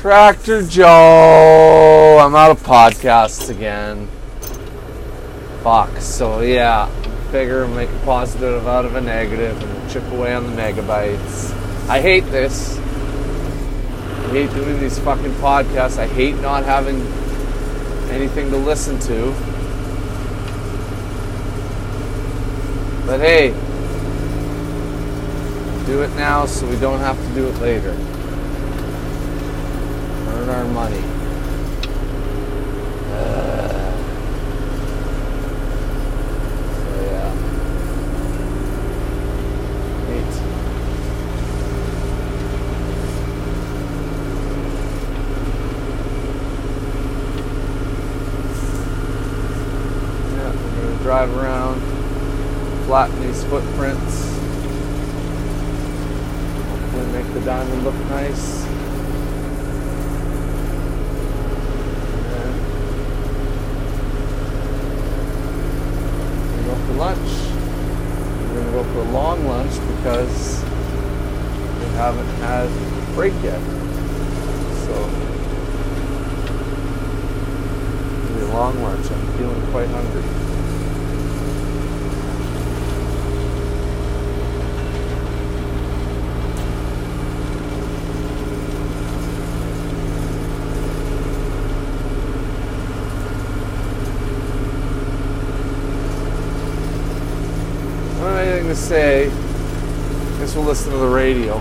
Tractor Joe. I'm out of podcasts again. Fuck. So yeah, figure make a positive out of a negative and chip away on the megabytes. I hate this. I hate doing these fucking podcasts. I hate not having anything to listen to. But hey, do it now so we don't have to do it later. Earn our money. Uh, so yeah. Neat. Yeah, we're gonna drive around, flatten these footprints. Hopefully make the diamond look nice. And then we're gonna go for lunch. We're gonna go for a long lunch because we haven't had a break yet. So it'll be a long lunch. I'm feeling quite hungry. Anything to say. Guess we'll listen to the radio.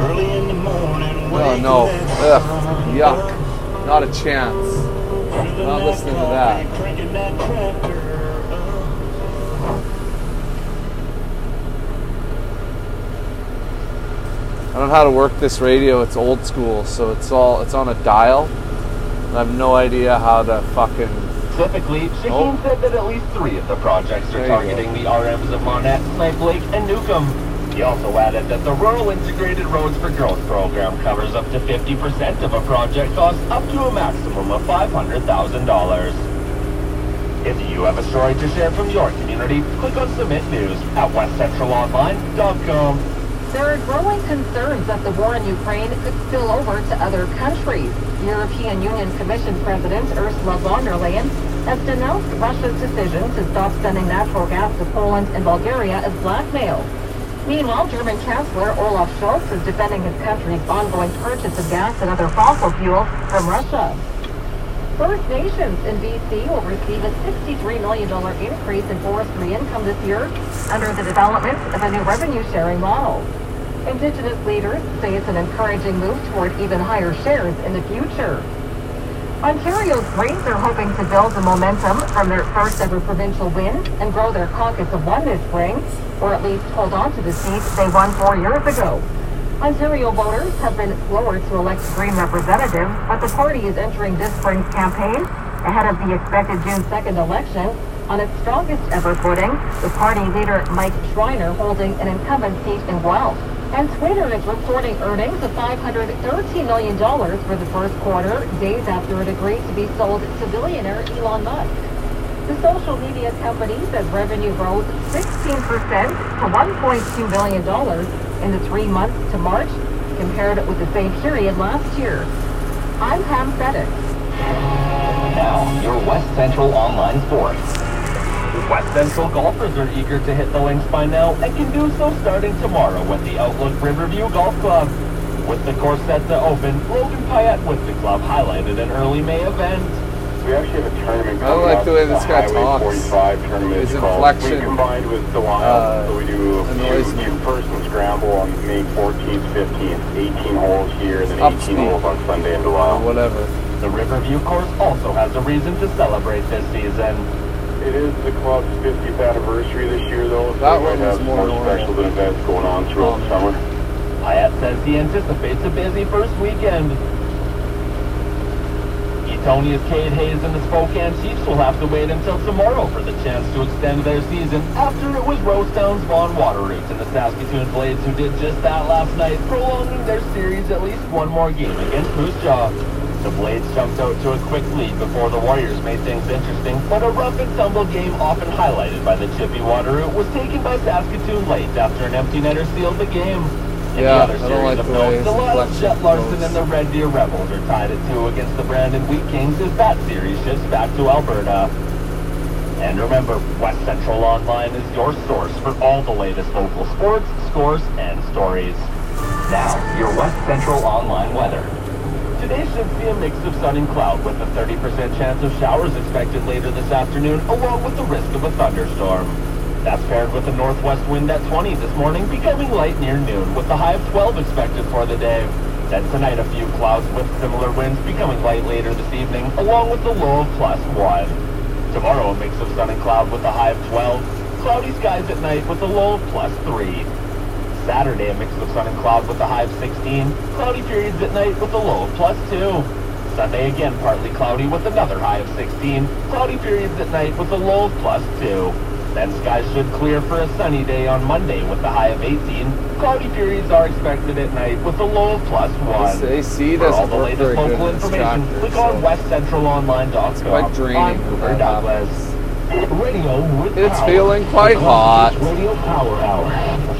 Early in the morning, Oh no. Ugh. Yuck. Not a chance. Not listening to that. Cranking that tractor up. I don't know how to work this radio. It's old school, so it's all it's on a dial. I have no idea how to fucking Specifically, Shaheen Oh. said that at least three of the projects are targeting the RMs of Monet, Snipe Lake, and Newcombe. He also added that the Rural Integrated Roads for Growth program covers up to 50% of a project cost up to a maximum of $500,000. If you have a story to share from your community, click on Submit News at westcentralonline.com. There are growing concerns that the war in Ukraine could spill over to other countries. European Union Commission President Ursula von der Leyen has denounced Russia's decision to stop sending natural gas to Poland and Bulgaria as blackmail. Meanwhile, German Chancellor Olaf Scholz is defending his country's ongoing purchase of gas and other fossil fuels from Russia. First Nations in BC will receive a $63 million increase in forestry income this year under the development of a new revenue sharing model. Indigenous leaders say it's an encouraging move toward even higher shares in the future. Ontario's Greens are hoping to build the momentum from their first ever provincial win and grow their caucus of one this spring, or at least hold on to the seat they won four years ago. Ontario voters have been slower to elect Green representatives, but the party is entering this spring's campaign ahead of the expected June 2nd election on its strongest ever footing, the party leader Mike Schreiner holding an incumbent seat in Guelph. And Twitter is reporting earnings of $513 million for the first quarter, days after it agreed to be sold to billionaire Elon Musk. The social media company says revenue rose 16% to $1.2 billion in the three months to March, compared with the same period last year. I'm Pam Fedix. Now, your West Central Online Sports. West Central golfers are eager to hit the links by now and can do so starting tomorrow with the Outlook Riverview Golf Club. With the course set to open, Logan Pyatt with the club highlighted an early May event. We actually have a tournament coming I coming like up, the way this a guy Highway talks. 45 tournament. His It's called. inflection, We combined with the wild, uh, so we do a annoys few, me. few person scramble on May 14th, 15th, 18 holes here, and then 18 Upspeed. holes on Sunday in or Delisle. whatever. The Riverview course also has a reason to celebrate this season. It is the club's 50th anniversary this year, though, so That we one might have more more normal. special events going on throughout the summer. Pyatt says he anticipates a busy first weekend. Eatonia's Cade Hayes and the Spokane Chiefs will have to wait until tomorrow for the chance to extend their season after it was Rosetown's Vaughn Watterodt and the Saskatoon Blades who did just that last night, prolonging their series at least one more game against Moose Jaw. The Blades jumped out to a quick lead before the Warriors made things interesting, but a rough and tumble game often highlighted by the chippy Watterodt was taken by Saskatoon late after an empty netter sealed the game. In Yeah, the other I don't series like of the way notes, the Lions, Jet Larson goes. and the Red Deer Rebels are tied at two against the Brandon Wheat Kings as that series shifts back to Alberta. And remember, West Central Online is your source for all the latest local sports, scores, and stories. Now, your West Central Online weather. Today should see a mix of sun and cloud with a 30% chance of showers expected later this afternoon, along with the risk of a thunderstorm. That's paired with a northwest wind at 20 this morning, becoming light near noon, with a high of 12 expected for the day. Then tonight, a few clouds with similar winds becoming light later this evening, along with a low of plus 1. Tomorrow, a mix of sun and cloud with a high of 12. Cloudy skies at night with a low of plus 3. Saturday, a mix of sun and cloud with a high of 16. Cloudy periods at night with a low of plus 2. Sunday, again, partly cloudy with another high of 16. Cloudy periods at night with a low of plus 2. Then skies should clear for a sunny day on Monday with a high of 18. Cloudy periods are expected at night with a low of plus 1. This AC For all the latest local information, click on so westcentralonline.com. It's draining I'm Cooper uh, Douglas. Radio with It's power. feeling quite hot. Radio Power Hour.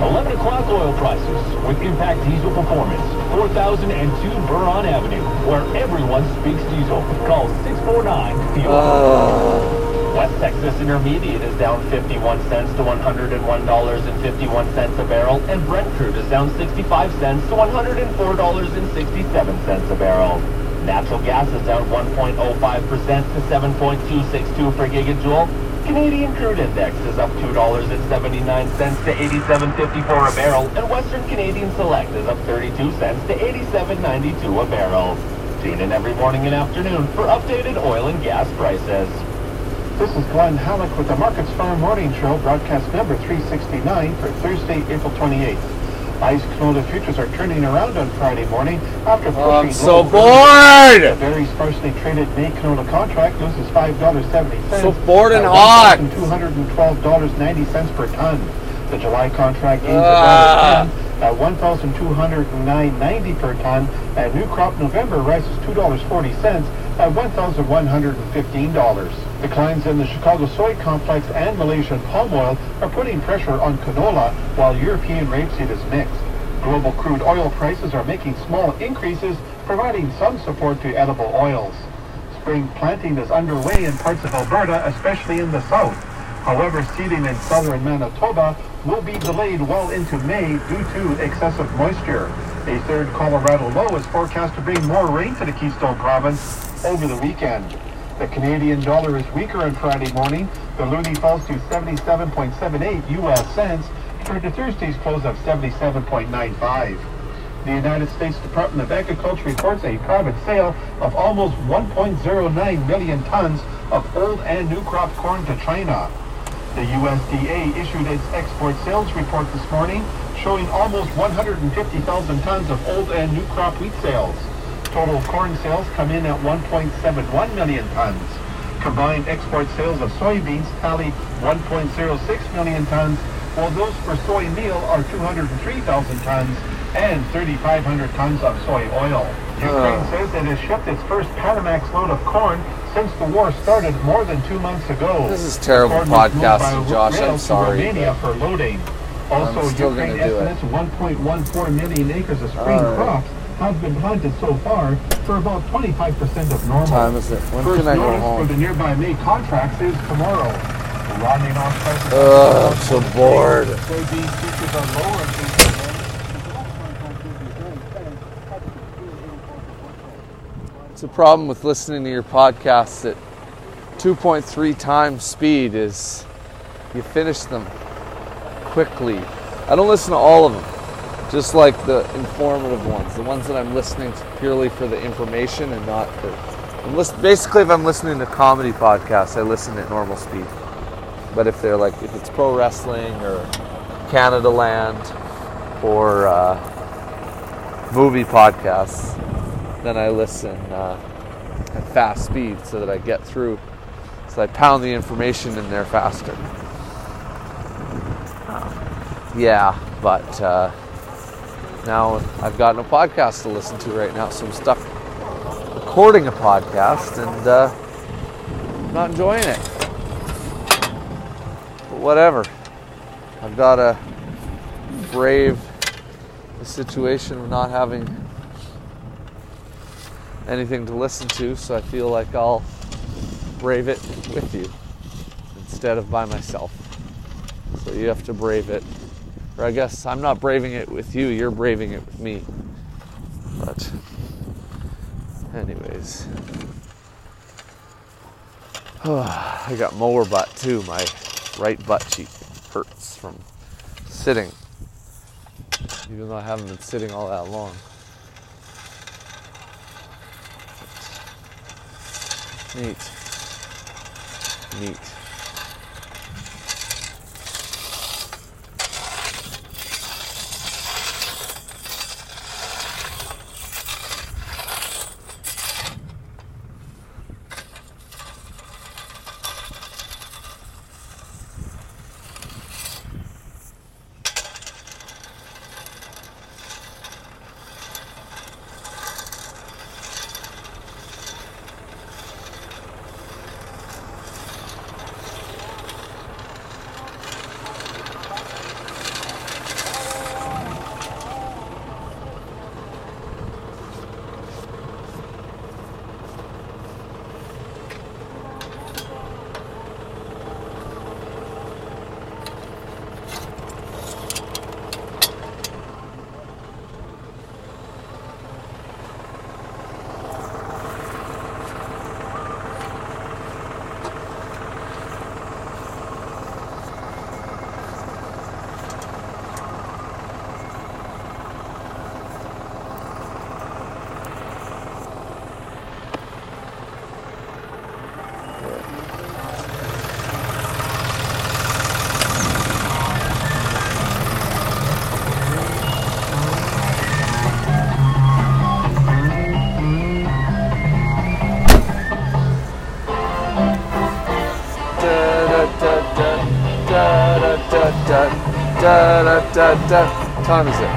11 o'clock oil prices with Impact Diesel Performance, 4002 Buron Avenue, where everyone speaks diesel. Call 649 fuel. Uh, West Texas Intermediate is down 51 cents to $101.51 a barrel, and Brent crude is down 65 cents to $104.67 a barrel. Natural gas is down 1.05% to 7.262 per gigajoule. Canadian crude index is up $2.79 to 87.54 a barrel, and Western Canadian Select is up 32 cents to 87.92 a barrel. Tune in every morning and afternoon for updated oil and gas prices. This is Glenn Hallick with the Markets Farm Morning Show, broadcast number 369 for Thursday, April 28th. ICE canola futures are turning around on Friday morning after pushing I'm so lower. The bored. very sparsely traded May canola contract loses $5.70. So bored and hot. Two hundred and twelve dollars ninety per ton. The July contract gains Ah. a dollar ten at $1,209.90 per ton, and new crop November rises $2.40 at $1,115. Declines in the Chicago soy complex and Malaysian palm oil are putting pressure on canola, while European rapeseed is mixed. Global crude oil prices are making small increases, providing some support to edible oils. Spring planting is underway in parts of Alberta, especially in the south. However, seeding in southern Manitoba will be delayed well into May due to excessive moisture. A third Colorado low is forecast to bring more rain to the Keystone Province over the weekend. The Canadian dollar is weaker on Friday morning. The loonie falls to 77.78 U.S. cents compared to Thursday's close of 77.95. The United States Department of Agriculture reports a private sale of almost 1.09 million tons of old and new crop corn to China. The USDA issued its export sales report this morning, showing almost 150,000 tons of old and new crop wheat sales. Total corn sales come in at 1.71 million tons. Combined export sales of soybeans tally 1.06 million tons, while those for soy meal are 203,000 tons and 3,500 tons of soy oil. Ukraine Uh. says it has shipped its first Panamax load of corn since the war started more than two months ago. This is terrible Corn was moved by podcasting, Josh. I'm sorry, Romania for loading. Also, Ukraine estimates 1.14 million acres of spring right. crops have been planted so far for about 25% of normal. time is it? When First can I go home? for the nearby May contracts is tomorrow. Rodney Knox prices Ugh, I'm so bored. Soybean futures are lower It's a problem with listening to your podcasts at 2.3 times speed is you finish them quickly. I don't listen to all of them, just like the informative ones, the ones that I'm listening to purely for the information and not for. I'm listen, basically, if I'm listening to comedy podcasts, I listen at normal speed. But if they're like, if it's pro wrestling or Canadaland or uh, movie podcasts, then I listen uh, at fast speed so that I get through, so I pound the information in there faster. Yeah, but uh, now I've gotten a podcast to listen to right now, so I'm stuck recording a podcast and uh, not enjoying it. But whatever. I've got to brave the situation of not having anything to listen to, so I feel like I'll brave it with you instead of by myself. So you have to brave it. Or I guess I'm not braving it with you, you're braving it with me. But, anyways. I got mower butt too. My right butt cheek hurts from sitting. Even though I haven't been sitting all that long. Neat. Neat. What time is it?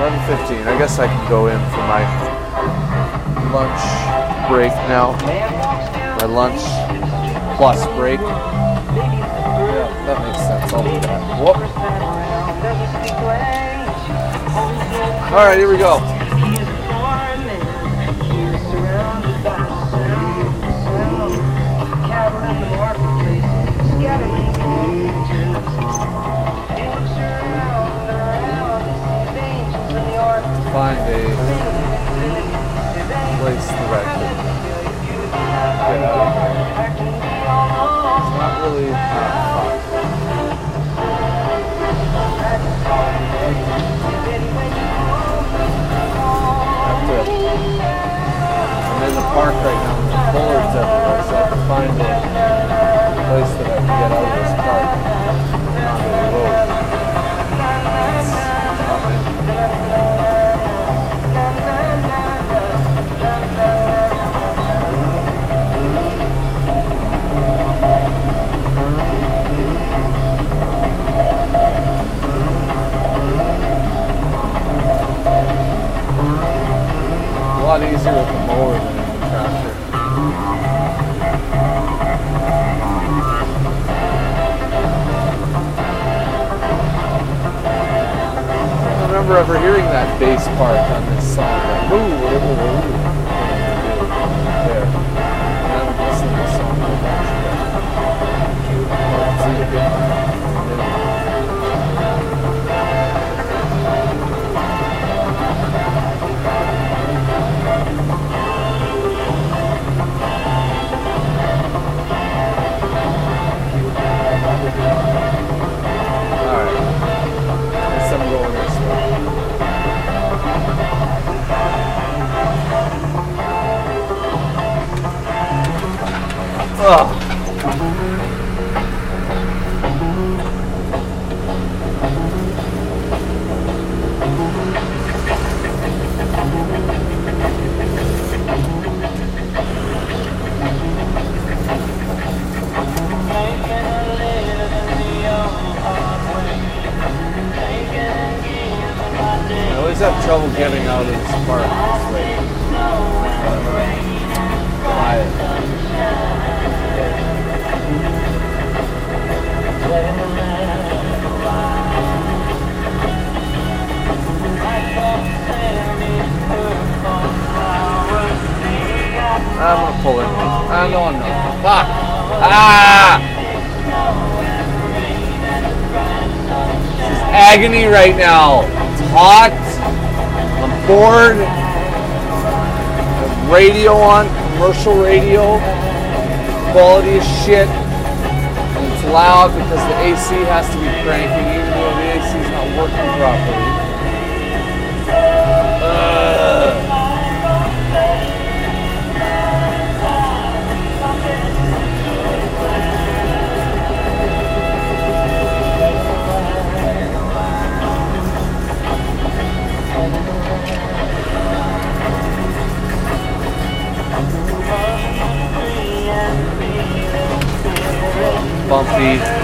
11:15. I guess I can go in for my lunch break now. My lunch plus break. Yeah, that makes sense. I'll do that. Whoop. All right, here we go. Park right now. There's bollards everywhere, so I have to find a place that I can get out of this park and onto the road. A lot easier with the mower remember ever hearing that bass part on this song. Like, ooh, ooh, ooh, ooh. There. I haven't listened to this song Ugh. I always have trouble getting out of this park this way. I'm gonna pull it. I know I'm. Fuck! Ah! This is agony right now. It's hot. I'm bored. Radio on commercial radio. Quality is shit. And it's loud because the AC has to be cranking even though the AC is not working properly. Bumpy.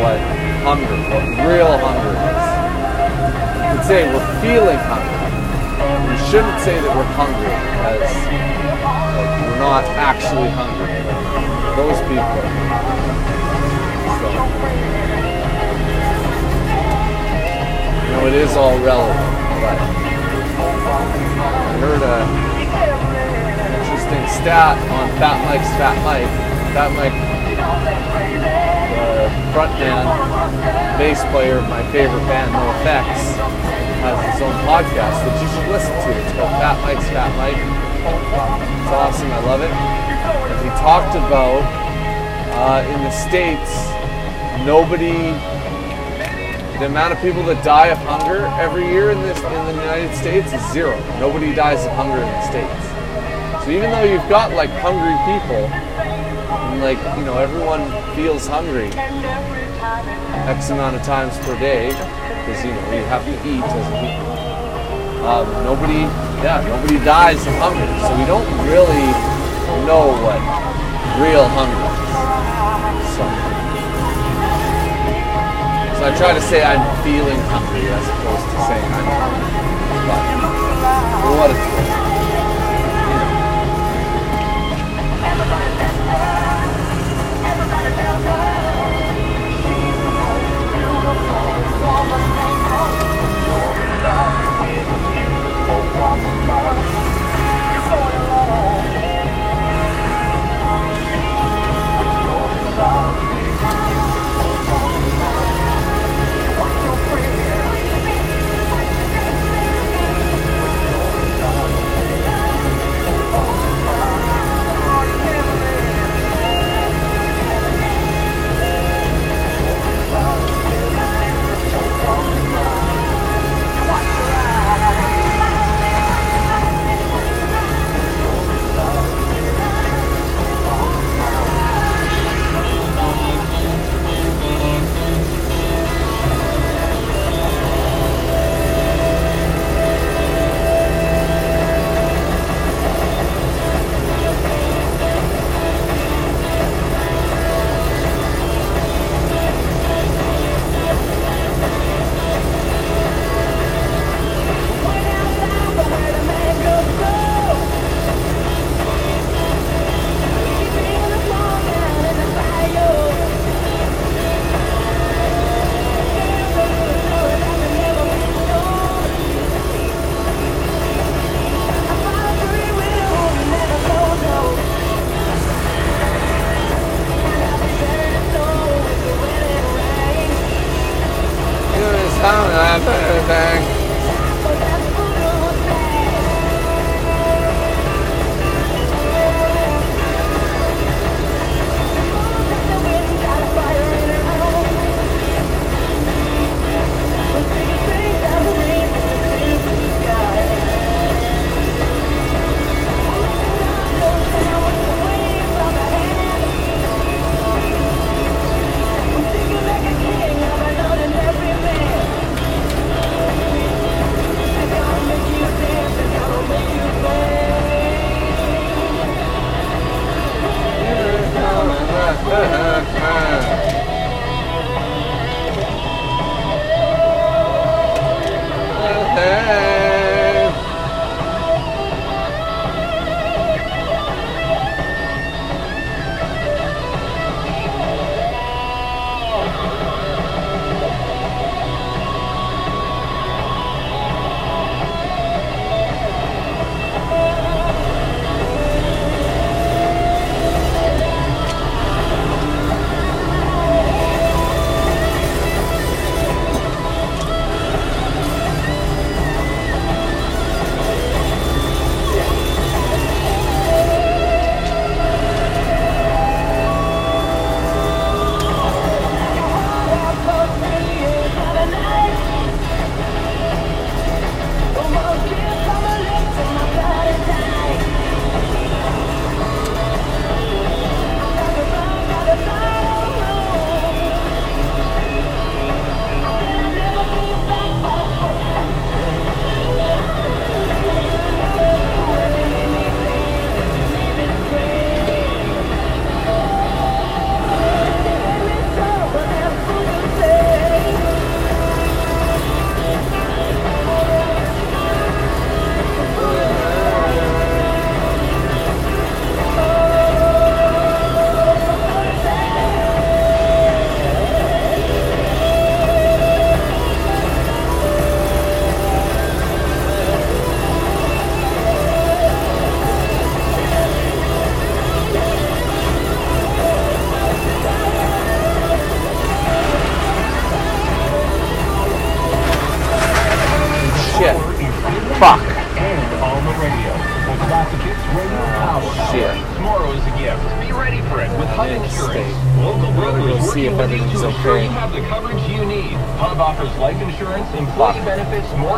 What hunger, what real hunger is. We could say we're feeling hungry. We shouldn't say that we're hungry as like we're not actually hungry. Those people. So, you know, it is all relative, but I heard a interesting stat on Fat Mike's Fat Mike. Fat Mike, frontman, bass player of my favorite band, No Effects, has his own podcast that you should listen to. It's called Fat Mike's Fat Mike. It's awesome. I love it. And he talked about uh, in the states, nobody the amount of people that die of hunger every year in this in the United States is zero. Nobody dies of hunger in the states. So even though you've got like hungry people, and like you know everyone feels hungry x amount of times per day because you know you have to eat as a people. Um, nobody, yeah, nobody dies of hunger. So we don't really know what real hunger is. So. So I try to say I'm feeling hungry as opposed to saying I'm hungry. But what it's worth. You go alone. Thanks.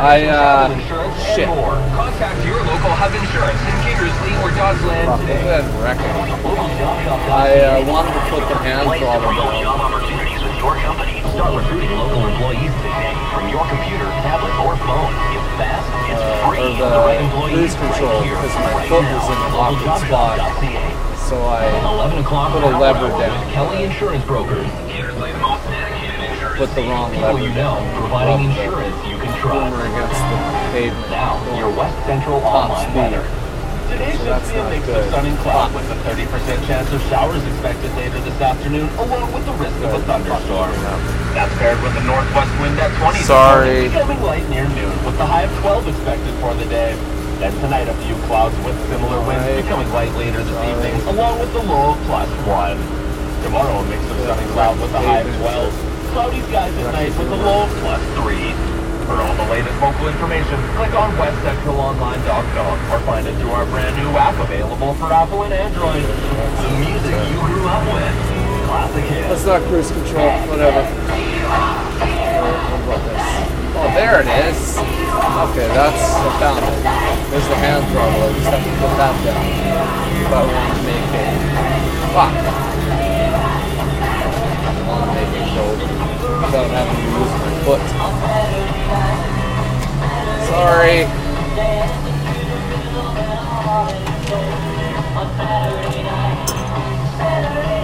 I, uh, insurance, shit. and more. Contact your local Hub Insurance in Kindersley or Dodsland today. that record. I uh, wanted to put the hand throttle down. job opportunities with your company. Start recruiting local employees today from your computer, tablet, or phone. It's fast, it's Uh, or the the right cruise control, because my foot was in an awkward spot. So I 11 o'clock put a lever down. Kelly Insurance Brokers. Put the wrong People lever you know, providing insurance you can trust. boomer against the pavement. Now, your West Central Top online speed. weather. Today So that's be a not mix good. of sun and cloud with a 30% chance of showers expected later this afternoon, along with the risk of a thunderstorm. That's paired with a northwest wind at 20 this Sorry. morning, becoming light near noon, with the high of 12 expected for the day. Then tonight, a few clouds with similar winds Right. becoming light later this Sorry. evening, along with the low of plus one. Tomorrow, a mix of sun and cloud with a high of 12. Cloudy skies at night with a low of plus three. For all the latest local information, click on westcentralonline.com or find it through our brand new app available for Apple and Android. The music you grew up with. Classic hits. That's not cruise control, whatever. About? Oh, there it is. Okay, that's, I found it. There's the hand throttle, I just have to put that down. If I want to make it. Fuck. without having to use my foot. Sorry. Saturday night, Saturday night.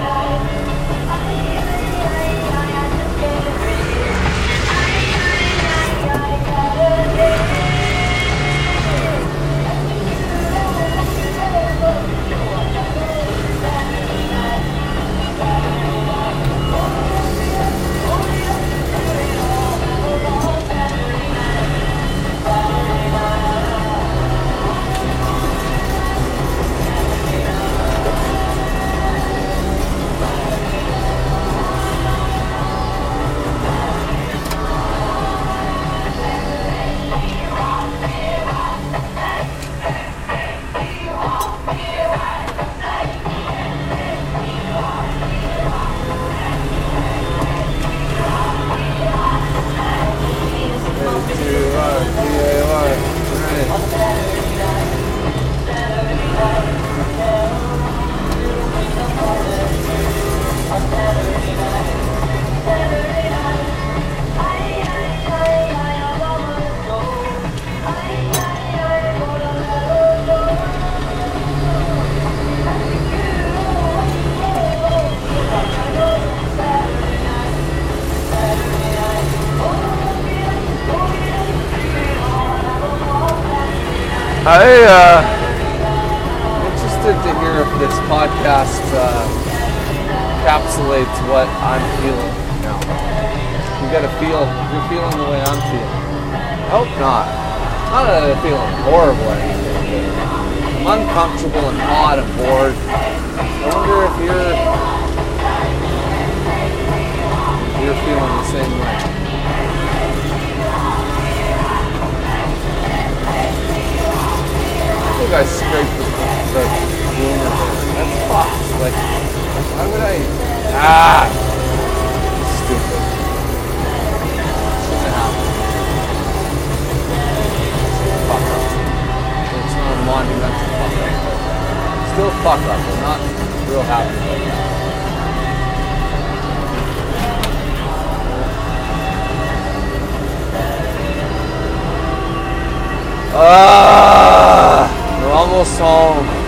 Interested to hear if this podcast uh, encapsulates what I'm feeling now. You gotta feel you're feeling the way I'm feeling. I hope not. Not that I'm feeling horrible or anything, I'm uncomfortable and hot and bored. I wonder if you're you're feeling the same way. I think I scraped the, the. That's fucked. Like, why would I? Ah! Stupid. Fuck up. It's not a fuck up, still fuck up. I'm not real happy about that. Ah, we're almost home.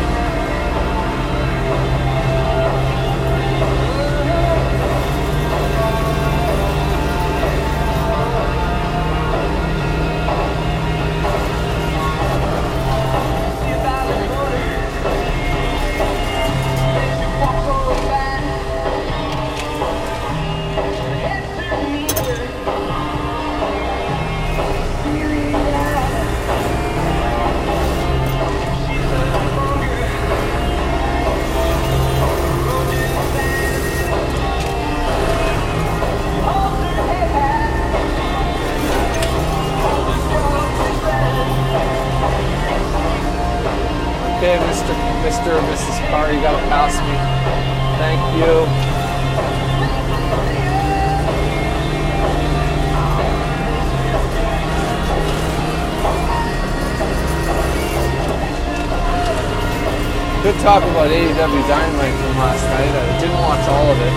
Good talk about AEW Dynamite from last night. I didn't watch all of it.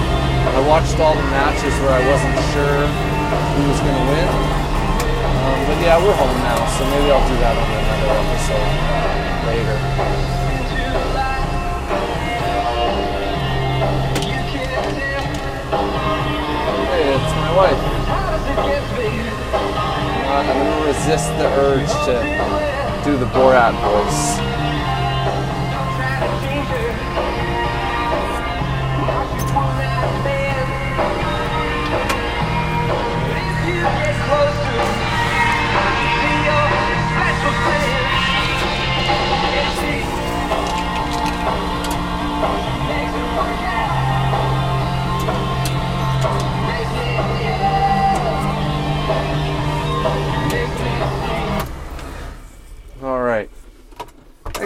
I watched all the matches where I wasn't sure who was going to win. Um, but yeah, we're home now, so maybe I'll do that on another episode later. Hey, it's my wife. Uh, I'm gonna resist the urge to do the Borat voice.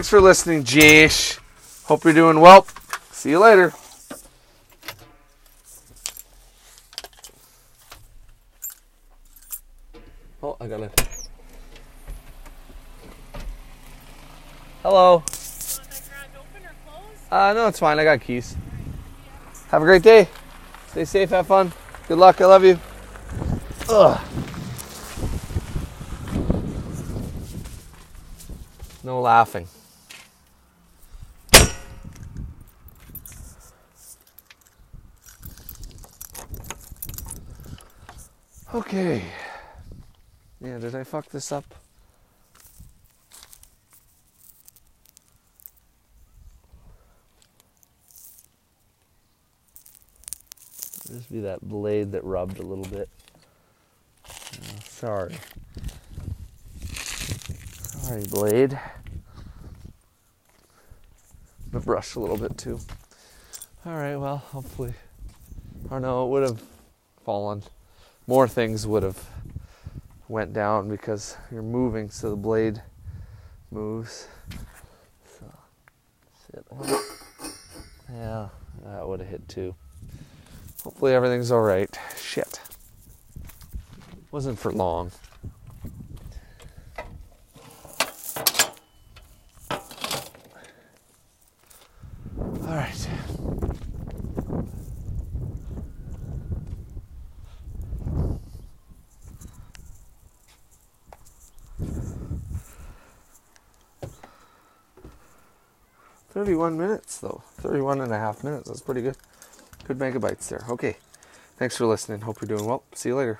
Thanks for listening, Jish. Hope you're doing well. See you later. Oh, I got it. Hello. Uh, no, it's fine. I got keys. Have a great day. Stay safe. Have fun. Good luck. I love you. Ugh. No laughing. Okay. Yeah, did I fuck this up? Just be that blade that rubbed a little bit. Oh, sorry. Sorry, blade. The brush a little bit too. All right, well, hopefully. Or no, it would have fallen. More things would have went down because you're moving, so the blade moves. So. Yeah, that would have hit too. Hopefully everything's all right. Shit. Wasn't for long. All right. Thirty-one minutes though. Thirty-one and a half minutes. That's pretty good. Good megabytes there. Okay. Thanks for listening. Hope you're doing well. See you later.